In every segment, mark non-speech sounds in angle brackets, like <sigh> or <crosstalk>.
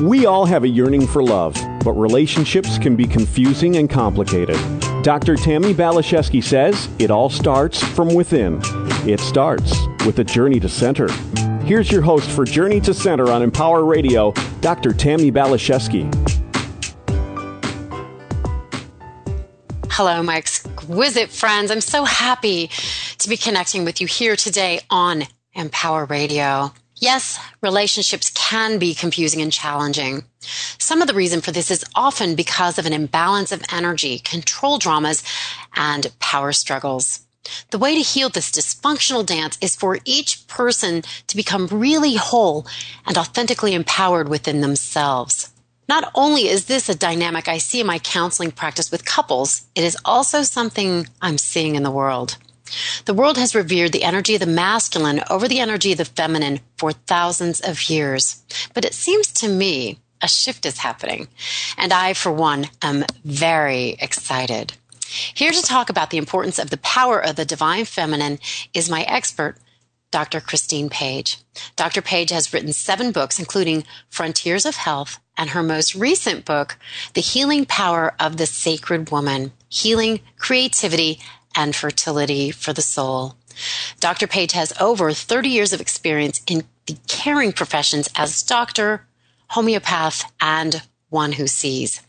We all have a yearning for love, but relationships can be confusing and complicated. Dr. Tammy Baliszewski says it all starts from within. It starts with a journey to center. Here's your host for Journey to Center on Empower Radio, Dr. Tammy Baliszewski. Hello, my exquisite friends. I'm so happy to be connecting with you here today on Empower Radio. Yes, relationships can be confusing and challenging. Some of the reason for this is often because of an imbalance of energy, control dramas, and power struggles. The way to heal this dysfunctional dance is for each person to become really whole and authentically empowered within themselves. Not only is this a dynamic I see in my counseling practice with couples, it is also something I'm seeing in the world. The world has revered the energy of the masculine over the energy of the feminine for thousands of years. But it seems to me a shift is happening. And I, for one, am very excited. Here to talk about the importance of the power of the divine feminine is my expert, Dr. Christine Page. Dr. Page has written seven books, including Frontiers of Health and her most recent book, The Healing Power of the Sacred Woman Healing, Creativity, and fertility for the soul. Dr. Page has over 30 years of experience in the caring professions as doctor, homeopath, and one who sees.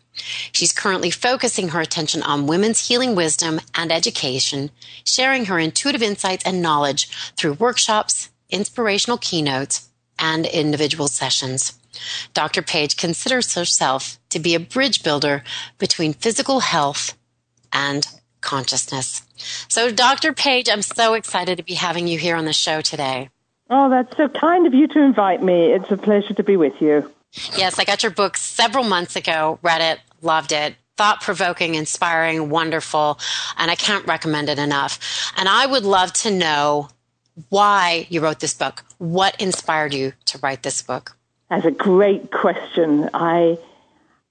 She's currently focusing her attention on women's healing wisdom and education, sharing her intuitive insights and knowledge through workshops, inspirational keynotes, and individual sessions. Dr. Page considers herself to be a bridge builder between physical health and consciousness. So, Dr. Page, I'm so excited to be having you here on the show today. Oh, that's so kind of you to invite me. It's a pleasure to be with you. Yes, I got your book several months ago, read it, loved it. Thought provoking, inspiring, wonderful, and I can't recommend it enough. And I would love to know why you wrote this book. What inspired you to write this book? That's a great question. I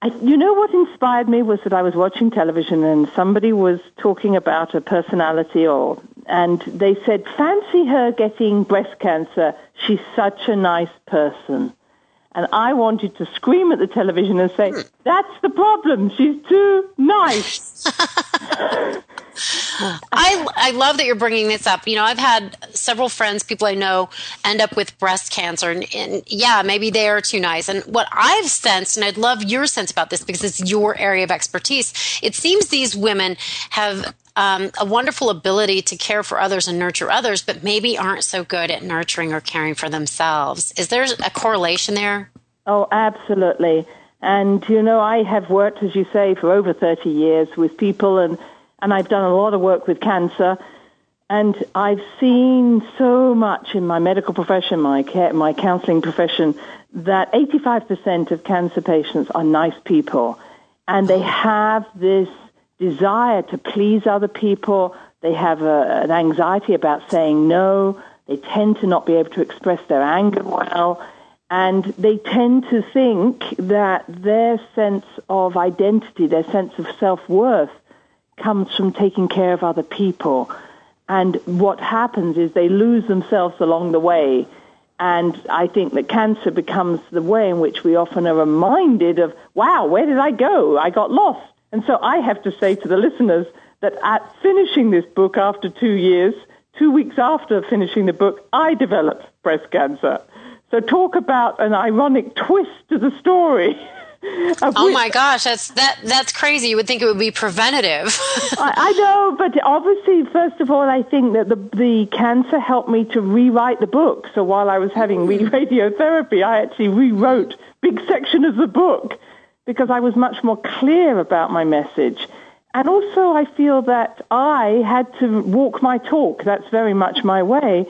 I, you know what inspired me was that I was watching television and somebody was talking about a personality or and they said, fancy her getting breast cancer. She's such a nice person. And I wanted to scream at the television and say, hmm. that's the problem. She's too nice. <laughs> <laughs> I, I love that you're bringing this up. You know, I've had several friends, people I know, end up with breast cancer. And, and, yeah, maybe they are too nice. And what I've sensed, and I'd love your sense about this because it's your area of expertise, it seems these women have um, a wonderful ability to care for others and nurture others, but maybe aren't so good at nurturing or caring for themselves. Is there a correlation there? Oh, absolutely. And, you know, I have worked, as you say, for over 30 years with people and and I've done a lot of work with cancer. And I've seen so much in my medical profession, my care, my counseling profession, that 85% of cancer patients are nice people. And they have this desire to please other people. They have a, an anxiety about saying no. They tend to not be able to express their anger well. And they tend to think that their sense of identity, their sense of self-worth comes from taking care of other people. And what happens is they lose themselves along the way. And I think that cancer becomes the way in which we often are reminded of, wow, where did I go? I got lost. And so I have to say to the listeners that at finishing this book after two years, two weeks after finishing the book, I developed breast cancer. So talk about an ironic twist to the story. <laughs> oh my gosh, that's that that's crazy. You would think it would be preventative. <laughs> I, I, know, but obviously, first of all, I think that the the cancer helped me to rewrite the book. So while I was having mm. <laughs> radiotherapy, I actually rewrote big section of the book because I was much more clear about my message. And also, I feel that I had to walk my talk. That's very much my way.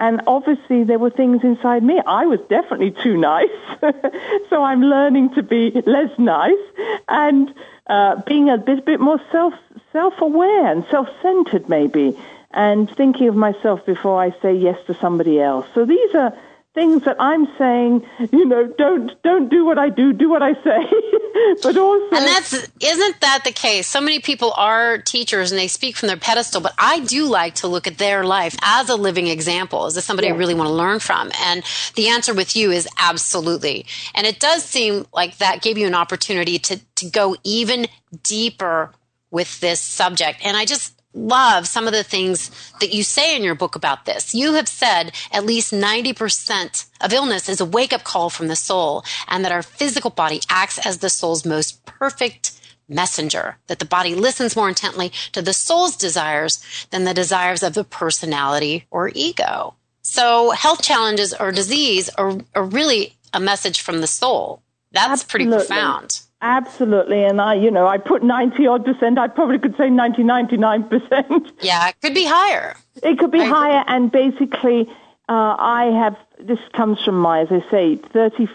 And obviously, there were things inside me. I was definitely too nice. <laughs> so I'm learning to be less nice and uh, being a bit, bit more self, self-aware and self-centered maybe and thinking of myself before I say yes to somebody else. So these are, things that I'm saying, you know, don't don't do what I do, do what I say. <laughs> but also And that's isn't that the case? So many people are teachers and they speak from their pedestal, but I do like to look at their life as a living example, as somebody I really want to learn from. And the answer with you is absolutely. And it does seem like that gave you an opportunity to to go even deeper with this subject. And I just love some of the things that you say in your book about this. You have said at least 90% of illness is a wake up call from the soul and that our physical body acts as the soul's most perfect messenger, that the body listens more intently to the soul's desires than the desires of the personality or ego. So health challenges or disease are, are really a message from the soul. That's Absolutely. pretty profound. Absolutely. And I, you know, I put 90 odd percent. I probably could say 90, 99 percent. <laughs> Yeah, it could be higher. It could be I higher. Agree. And basically, uh, I have, this comes from my, as I say, 30,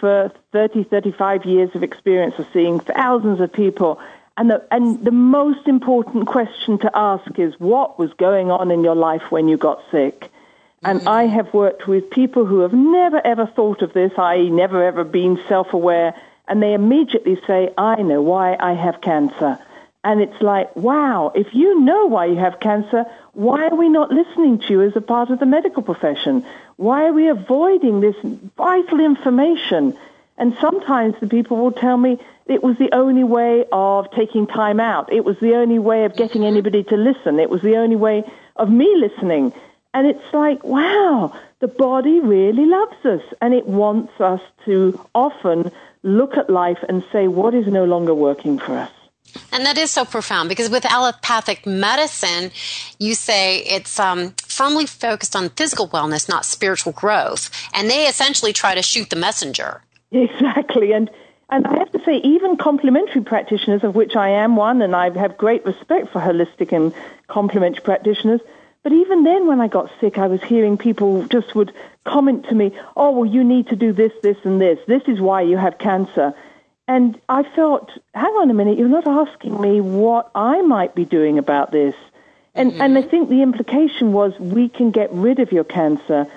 30, 35 years of experience of seeing thousands of people. And the, and the most important question to ask is what was going on in your life when you got sick? And mm-hmm. I have worked with people who have never ever thought of this, i.e., never ever been self aware and they immediately say, I know why I have cancer. And it's like, wow, if you know why you have cancer, why are we not listening to you as a part of the medical profession? Why are we avoiding this vital information? And sometimes the people will tell me it was the only way of taking time out. It was the only way of getting anybody to listen. It was the only way of me listening. And it's like, wow, the body really loves us and it wants us to often look at life and say what is no longer working for us. And that is so profound because with allopathic medicine, you say it's um, firmly focused on physical wellness, not spiritual growth. And they essentially try to shoot the messenger. <laughs> Exactly. And, and I have to say, even complementary practitioners, of which I am one, and I have great respect for holistic and complementary practitioners, but even then, when I got sick, I was hearing people just would comment to me, oh, well, you need to do this, this, and this. This is why you have cancer. And I felt, hang on a minute, you're not asking me what I might be doing about this. And, mm-hmm. and I think the implication was, we can get rid of your cancer.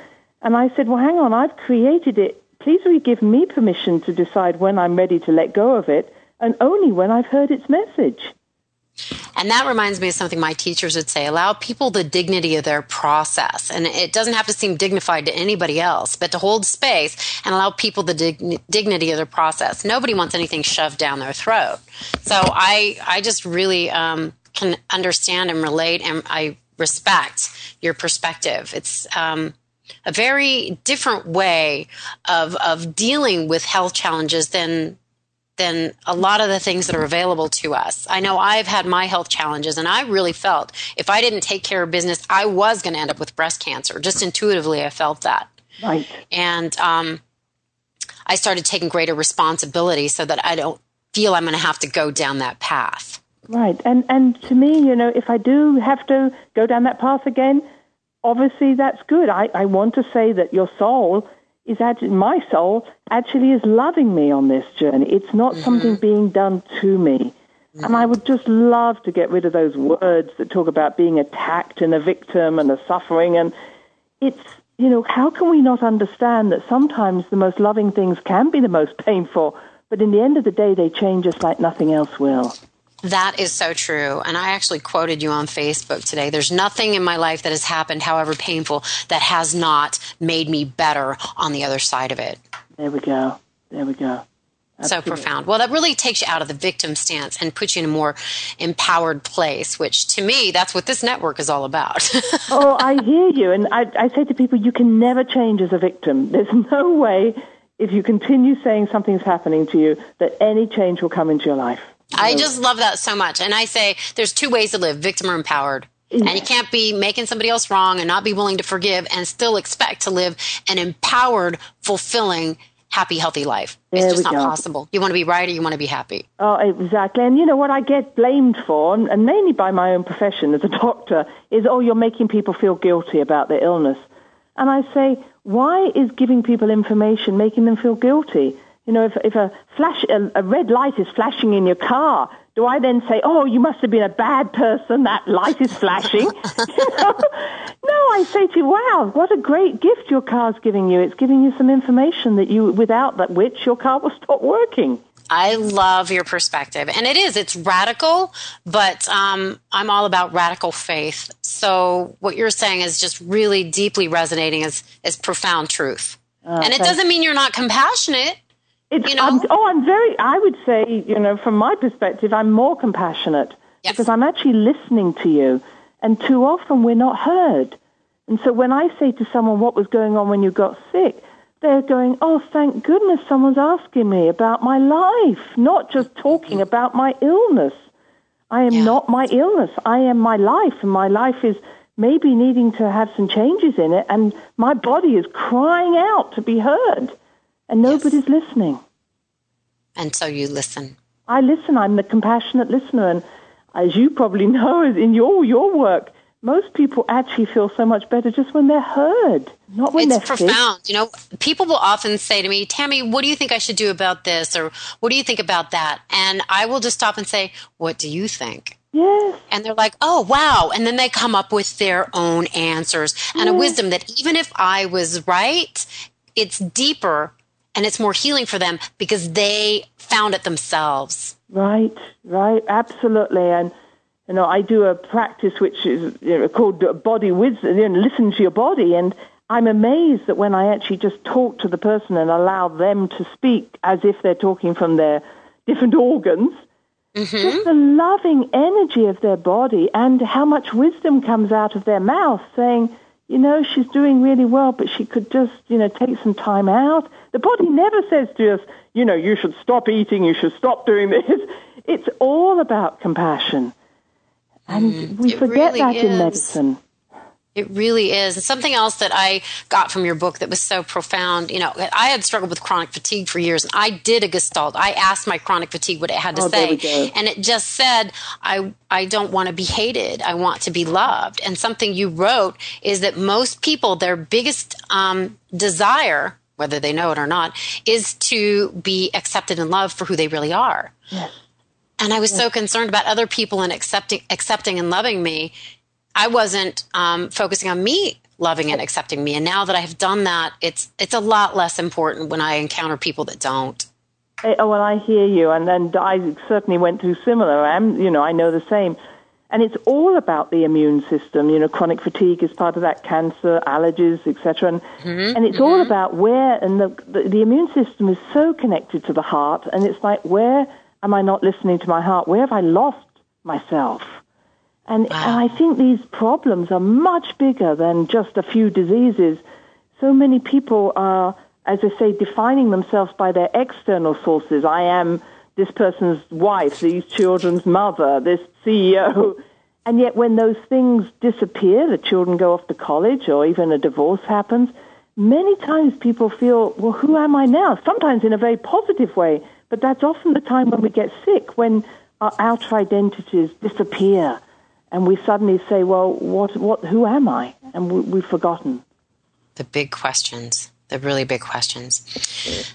And I said, well, hang on, I've created it. Please will you give me permission to decide when I'm ready to let go of it, and only when I've heard its message. And that reminds me of something my teachers would say allow people the dignity of their process. And it doesn't have to seem dignified to anybody else, but to hold space and allow people the dig- dignity of their process. Nobody wants anything shoved down their throat. So I, I just really um, can understand and relate, and I respect your perspective. It's, um, a very different way of of dealing with health challenges than than a lot of the things that are available to us. I know I've had my health challenges and I really felt if I didn't take care of business, I was going to end up with breast cancer. Just intuitively, I felt that. Right. And um, I started taking greater responsibility so that I don't feel I'm going to have to go down that path. Right. And, and to me, you know, if I do have to go down that path again, obviously that's good. I, I want to say that your soul is actually, my soul actually is loving me on this journey. It's not mm-hmm. something being done to me. Mm-hmm. And I would just love to get rid of those words that talk about being attacked and a victim and a suffering. And it's, you know, how can we not understand that sometimes the most loving things can be the most painful, but in the end of the day, they change us like nothing else will. That is so true. And I actually quoted you on Facebook today. There's nothing in my life that has happened, however painful, that has not made me better on the other side of it. There we go. There we go. Absolutely. So profound. Well, that really takes you out of the victim stance and puts you in a more empowered place, which to me, that's what this network is all about. <laughs> oh, I hear you. And I, I say to people, you can never change as a victim. There's <laughs> no way, if you continue saying something's happening to you, that any change will come into your life. I just love that so much. And I say there's two ways to live victim or empowered. And you can't be making somebody else wrong and not be willing to forgive and still expect to live an empowered, fulfilling, happy, healthy life. It's there just not go. possible. You want to be right or you want to be happy. Oh, exactly. And you know what I get blamed for, and mainly by my own profession as a <laughs> doctor, is, oh, you're making people feel guilty about their illness. And I say, why is giving people information making them feel guilty? You know, if, if a flash, a, a, red light is flashing in your car, do I then say, "Oh, you must have been a bad person. That light is flashing"? you <laughs> know? <laughs> No, I say to you, wow, what a great gift your car's giving you. It's giving you some information that you, without that which your car will stop working. I love your perspective. And it is, it's radical, but um, I'm all about radical faith. So what you're saying is just really deeply resonating as, as profound truth. Uh, and it doesn't mean you're not compassionate. It's, you know? I'm, oh, I'm very, I would say, you know, from my perspective, I'm more compassionate yes. because I'm actually listening to you. And too often we're not heard. And so when I say to someone what was going on when you got sick, they're going, oh, thank goodness someone's asking me about my life, not just mm-hmm. talking about my illness. I am yeah. not my illness. I am my life, and my life is maybe needing to have some changes in it, and my body is crying out to be heard, and nobody's yes. listening. And so you listen. I listen. I'm the compassionate listener, and as you probably know, <laughs> in your your work, most people actually feel so much better just when they're heard, not when it's they're profound. Sick. You know, people will often say to me, "Tammy, what do you think I should do about this?" or "What do you think about that?" And I will just stop and say, "What do you think?" Yes. And they're like, "Oh, wow!" And then they come up with their own answers and yes. a wisdom that even if I was right, it's deeper and it's more healing for them because they found it themselves. Right. Right. Absolutely. And you know, I do a practice which is you know, called body wisdom, you know, listen to your body, and I'm amazed that when I actually just talk to the person and allow them to speak as if they're talking from their different <laughs> organs, mm-hmm. just the loving energy of their body and how much wisdom comes out of their mouth saying, you know, she's doing really well, but she could just, you know, take some time out. The body never says to us, you know, you should stop eating, you should stop doing <laughs> this. It's all about compassion. And mm, we forget really that is. in medicine. It really is. And something else that I got from your book that was so profound, you know, I had struggled with chronic fatigue for years and I did a gestalt. I asked my chronic fatigue what it had to oh, say. And it just said, I, I don't want to be hated. I want to be loved. And something you wrote is that most people, their biggest um, desire, whether they know it or not, is to be accepted and loved for who they really are. Yes. And I was so concerned about other people and accepting, accepting and loving me. I wasn't um, focusing on me loving and accepting me. And now that I have done that, it's it's a lot less important when I encounter people that don't. Oh well, I hear you, and then I certainly went through similar. I'm, you know, I know the same, and it's all about the immune system. You know, chronic fatigue is part of that, cancer, allergies, etc. And, mm-hmm, and it's mm-hmm. all about where, and the, the the immune system is so connected to the heart, and it's like where am I not listening to my heart? Where have I lost myself? And, wow. and I think these problems are much bigger than just a few diseases. So many people are, as I say, defining themselves by their external sources. I am this person's wife, these children's mother, this CEO. And yet, when those things disappear, the children go off to college or even a divorce happens, many times people feel, well, who am I now? Sometimes in a very positive way. But that's often the time when we get sick, when our outer identities disappear, and we suddenly say, "Well, what, what, who am I?" And we, have forgotten. The big questions, the really big questions.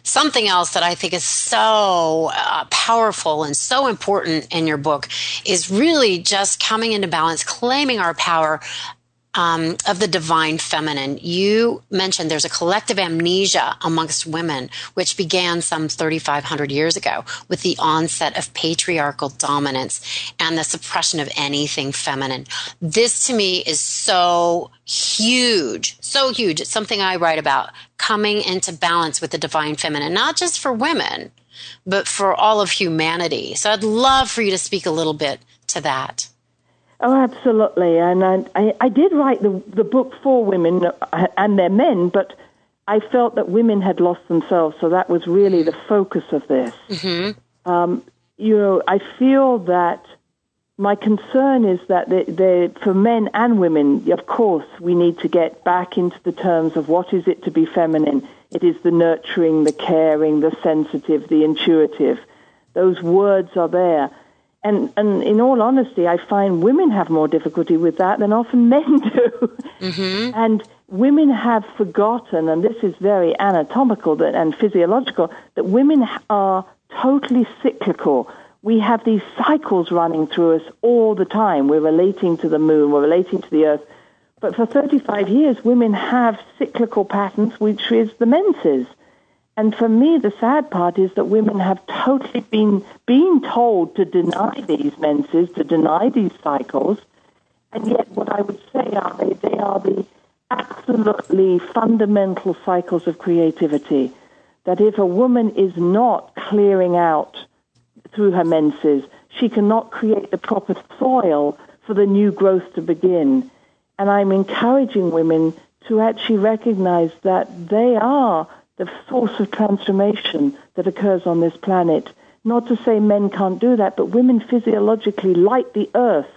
Something else that I think is so uh, powerful and so important in your book is really just coming into balance, claiming our power, um, of the divine feminine. You mentioned there's a collective amnesia amongst women, which began some 3,500 years ago with the onset of patriarchal dominance and the suppression of anything feminine. This to me is so huge, so huge. It's something I write about coming into balance with the divine feminine, not just for women, but for all of humanity. So I'd love for you to speak a little bit to that. Oh, absolutely. And I, I did write the, the book for women and their men, but I felt that women had lost themselves, so that was really the focus of this. Mm-hmm. Um, you know, I feel that my concern is that they, they, for men and women, of course, we need to get back into the terms of what is it to be feminine. It is the nurturing, the caring, the sensitive, the intuitive. Those words are there. And, and in all honesty, I find women have more difficulty with that than often men <laughs> do. Mm-hmm. And women have forgotten, and this is very anatomical that, and physiological, that women are totally cyclical. We have these cycles running through us all the time. We're relating to the moon, we're relating to the earth. But for 35 years, women have cyclical patterns, which is the menses. And for me, the sad part is that women have totally been being told to deny these menses, to deny these cycles, and yet what I would say are they, they are the absolutely fundamental cycles of creativity. That if a woman is not clearing out through her menses, she cannot create the proper soil for the new growth to begin. And I'm encouraging women to actually recognize that they are the source of transformation that occurs on this planet. Not to say men can't do that, but women physiologically, like the earth,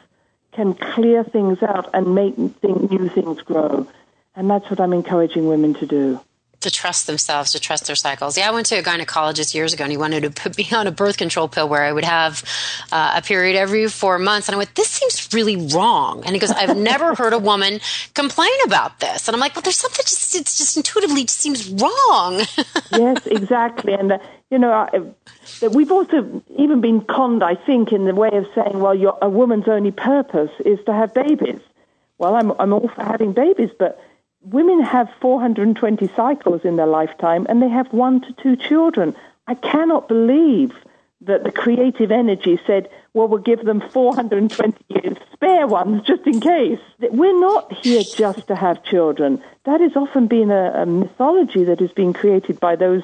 can clear things out and make new things grow. And that's what I'm encouraging women to do to trust themselves, to trust their cycles. Yeah, I went to a gynecologist years ago and he wanted to put me on a birth control pill where I would have uh, a period every four months. And I went, this seems really wrong. And he goes, I've never heard a woman complain about this. And I'm like, well, there's something just, it's just intuitively just seems wrong. <laughs> yes, exactly. And, uh, you know, uh, we've also even been conned, I think, in the way of saying, well, your, a woman's only purpose is to have babies. Well, I'm, I'm all for having babies, but women have 420 cycles in their lifetime and they have one to two children. I cannot believe that the creative energy said, well, we'll give them 420 years spare ones just in case. We're not here just to have children. That has often been a, a mythology that has been created by those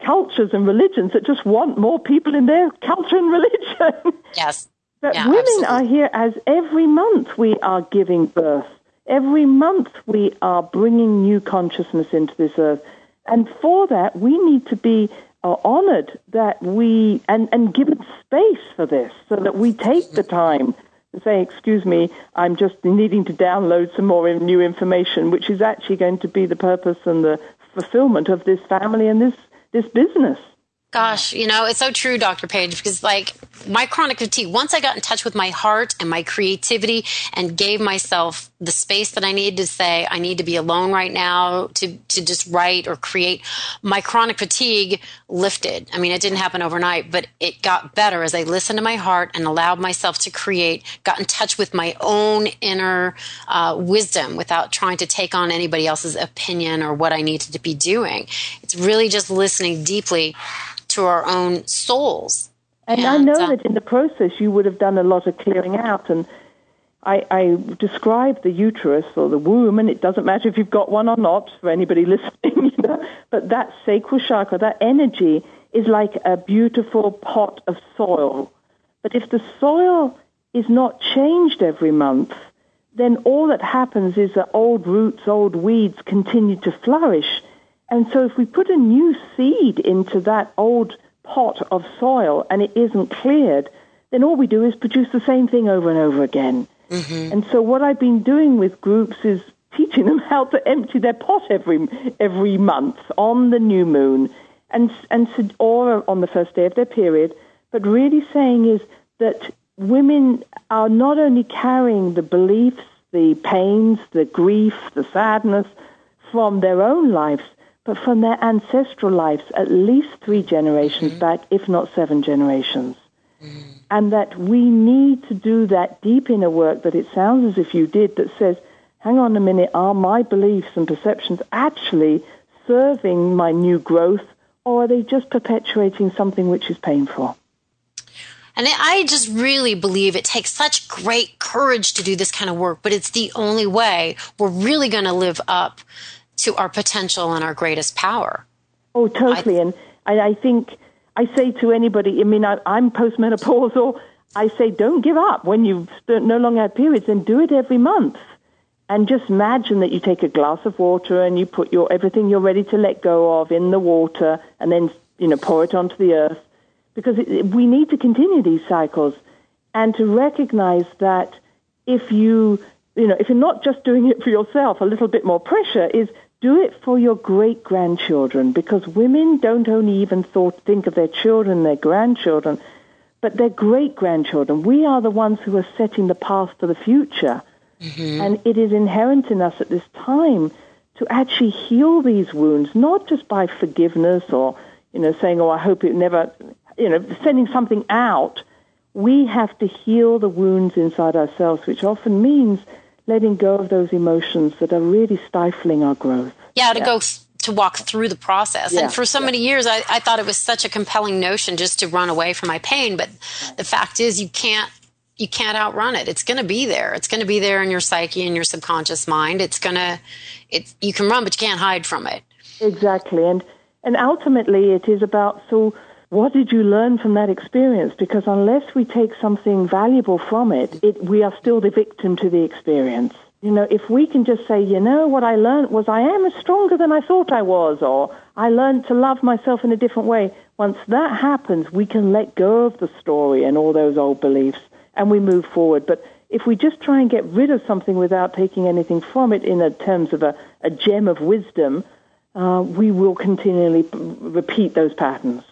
cultures and religions that just want more people in their culture and religion. Yes. But yeah, women absolutely. are here as every month we are giving birth. Every month we are bringing new consciousness into this earth. And for that, we need to be uh, honored that we, and, and given space for this so that we take the time to say, excuse me, I'm just needing to download some more new information, which is actually going to be the purpose and the fulfillment of this family and this, this business. Gosh, you know, it's so true, Dr. Page, because like my chronic fatigue, once I got in touch with my heart and my creativity and gave myself the space that I needed to say, I need to be alone right now to, to just write or create, my chronic fatigue lifted. I mean, it didn't happen overnight, but it got better as I listened to my heart and allowed myself to create, got in touch with my own inner uh, wisdom without trying to take on anybody else's opinion or what I needed to be doing. It's really just listening deeply to our own souls and, and I know uh, that in the process you would have done a lot of clearing out. And I, I describe the uterus or the womb, and it doesn't matter if you've got one or not for anybody <laughs> listening, you know, but that sacral chakra, that energy is like a beautiful pot of soil. But if the soil is not changed every month, then all that happens is that old roots, old weeds continue to flourish. And so if we put a new seed into that old pot of soil and it isn't cleared, then all we do is produce the same thing over and over again. Mm-hmm. And so what I've been doing with groups is teaching <laughs> them how to empty their pot every every month on the new moon, and and or on the first day of their period. But really saying is that women are not only carrying the beliefs, the pains, the grief, the sadness from their own lives, but from their ancestral lives, at least three generations mm-hmm. back, if not seven generations. Mm-hmm. And that we need to do that deep inner work that it sounds as if you did that says, hang on a minute, are my beliefs and perceptions actually serving my new growth, or are they just perpetuating something which is painful? And I just really believe it takes such great courage to do this kind of work, but it's the only way we're really going to live up to our potential and our greatest power. Oh, totally. I, and I, I think I say to anybody, I mean, I, I'm postmenopausal. I say, don't give up when you no longer have periods, and do it every month. And just imagine that you take a glass of water and you put your everything you're ready to let go of in the water, and then you know pour it onto the earth, because it, we need to continue these cycles, and to recognize that if you you know if you're not just doing it for yourself, a little bit more pressure is do it for your great grandchildren because women don't only even thought, think of their children, their grandchildren, but their great grandchildren. We are the ones who are setting the path for the future. Mm-hmm. And it is inherent in us at this time to actually heal these wounds, not just by forgiveness or, you know, saying, oh, I hope it never, you know, sending something out. We have to heal the wounds inside ourselves, which often means letting go of those emotions that are really stifling our growth. Yeah, to yeah. go to walk through the process. Yeah. And for so yeah. many years, I, I thought it was such a compelling notion just to run away from my pain. But the fact is, you can't you can't outrun it. It's going to be there. It's going to be there in your psyche and your subconscious mind. It's going to, it, you can run, but you can't hide from it. Exactly. And, and ultimately it is about, so what did you learn from that experience? Because unless we take something valuable from it, it we are still the victim to the experience. You know, if we can just say, you know, what I learned was I am stronger than I thought I was, or I learned to love myself in a different way. Once that happens, we can let go of the story and all those old beliefs and we move forward. But if we just try and get rid of something without taking anything from it in terms of a, a gem of wisdom, uh, we will continually repeat those patterns.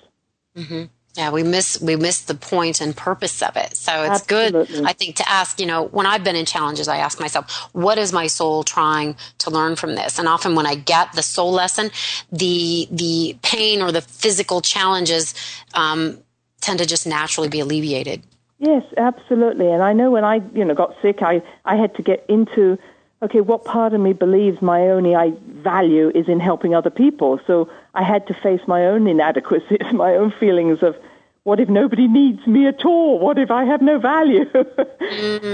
Mm-hmm. Yeah, we miss we miss the point and purpose of it. So it's Absolutely. good, I think, to ask. You know, when I've been in challenges, I ask myself, "What is my soul trying to learn from this?" And often, when I get the soul lesson, the the pain or the physical challenges um, tend to just naturally be alleviated. Yes, absolutely. And I know when I, you know, got sick, I, I had to get into, okay, what part of me believes my only I value is in helping other people? So I had to face my own inadequacies, <laughs> my own feelings of, what if nobody needs me at all? What if I have no value? <laughs>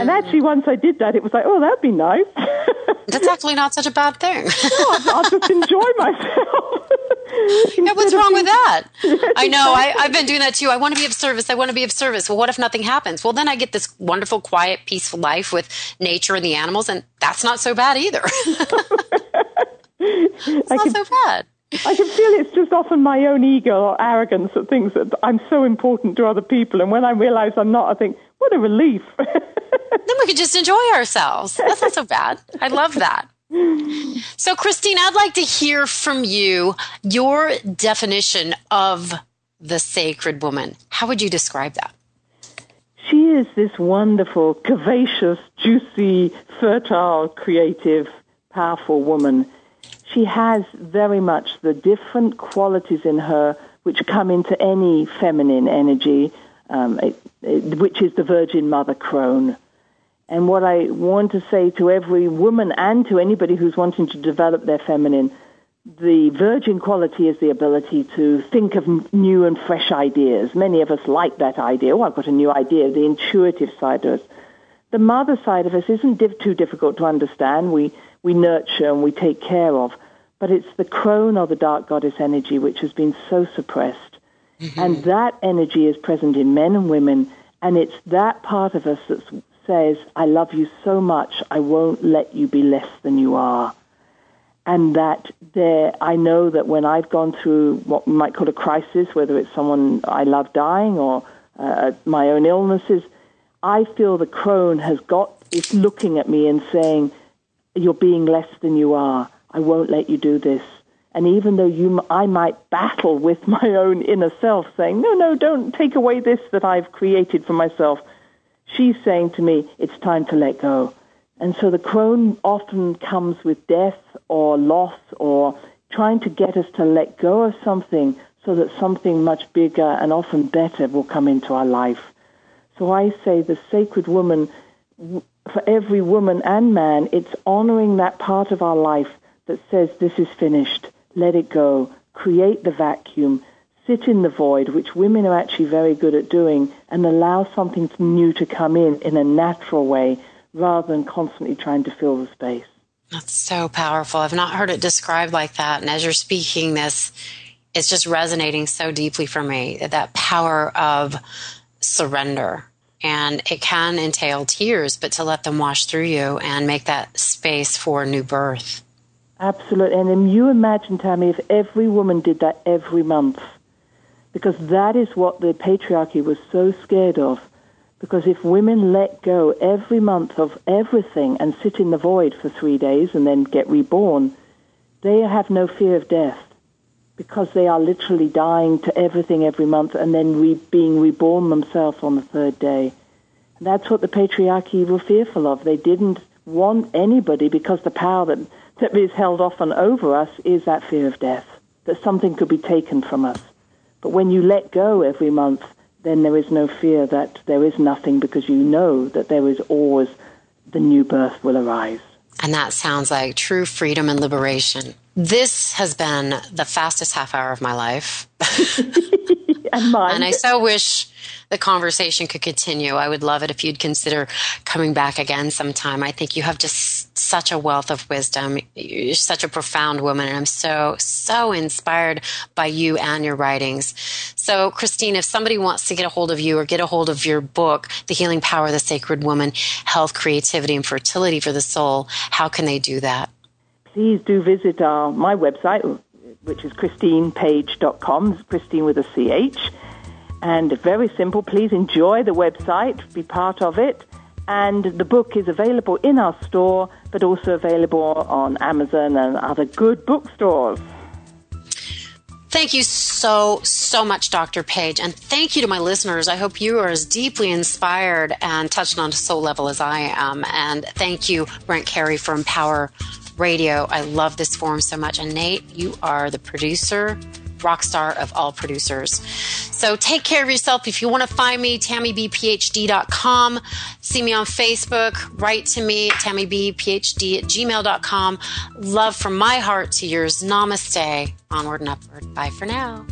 And actually, once I did that, it was like, oh, that'd be nice. <laughs> That's actually not such a bad thing. I'll, I'll just enjoy myself. <laughs> yeah, what's wrong with that? I know. I, <laughs> I've been doing that too. I want to be of service. I want to be of service. Well, what if nothing happens? Well, then I get this wonderful, quiet, peaceful life with nature and the animals, and that's not so bad either. <laughs> it's not can, so bad. I can feel it's just often my own ego or arrogance that thinks that I'm so important to other people. And when I realize I'm not, I think, what a relief. then we could just enjoy ourselves. That's not so bad. I love that. So, Christine, I'd like to hear from you your definition of the sacred woman. How would you describe that? She is this wonderful, curvaceous, juicy, fertile, creative, powerful woman she has very much the different qualities in her which come into any feminine energy, um, it, it, which is the Virgin Mother crone. And what I want to say to every woman and to anybody who's wanting to develop their feminine, the virgin quality is the ability to think of new and fresh ideas. Many of us like that idea. Oh, I've got a new idea, the intuitive side of us. The mother side of us isn't diff- too difficult to understand. We we nurture and we take care of. But it's the crone or the dark goddess energy which has been so suppressed. Mm-hmm. And that energy is present in men and women. And it's that part of us that says, I love you so much, I won't let you be less than you are. And that there, I know that when I've gone through what we might call a crisis, whether it's someone I love dying or uh, my own illnesses, I feel the crone has got, is looking at me and saying, you're being less than you are. I won't let you do this. And even though you, I might battle with <laughs> my own inner self saying, no, no, don't take away this that I've created for myself, she's saying to me, it's time to let go. And so the crone often comes with death or loss or trying to get us to let go of something so that something much bigger and often better will come into our life. So I say the sacred woman for every woman and man, it's honoring that part of our life that says this is finished, let it go, create the vacuum, sit in the void, which women are actually very good at doing, and allow something new to come in in a natural way rather than constantly trying to fill the space. That's so powerful. I've not heard it described like that. And as you're speaking this, it's just resonating so deeply for me that power of surrender and it can entail tears, but to let them wash through you and make that space for new birth. Absolutely. And then you imagine, Tammy, if every woman did that every month, because that is what the patriarchy was so scared of. Because if women let go every month of everything and sit in the void for three days and then get reborn, they have no fear of death because they are literally dying to everything every month and then re- being reborn themselves on the third day. And that's what the patriarchy were fearful of. They didn't want anybody because the power that, that is held often over us is that fear of death, that something could be taken from us. But when you let go every month, then there is no fear that there is nothing because you know that there is always the new birth will arise. And that sounds like true freedom and liberation. This has been the fastest half hour of my life. <laughs> and mine. And I so wish the conversation could continue. I would love it if you'd consider coming back again sometime. I think you have just such a wealth of wisdom. You're such a profound woman, and I'm so, so inspired by you and your writings. So, Christine, if somebody wants to get a hold of you or get a hold of your book, The Healing Power of the Sacred Woman Health, Creativity, and Fertility for the Soul, how can they do that? Please do visit our, my website, which is christinepage.com, Christine with a CH and very simple. Please enjoy the website, be part of it. And the book is available in our store, but also available on Amazon and other good bookstores. Thank you so, so much, Dr. Page. And thank you to my listeners. I hope you are as deeply inspired and touched on a soul level as I am. And thank you, Brent Carey for Empower Radio. I love this forum so much. And Nate, you are the producer rock star of all producers. So take care of yourself. If you want to find me, TammyBPhD.com. See me on Facebook. Write to me at TammyBPhD at gmail.com. Love from my heart to yours. Namaste. Onward and upward. Bye for now.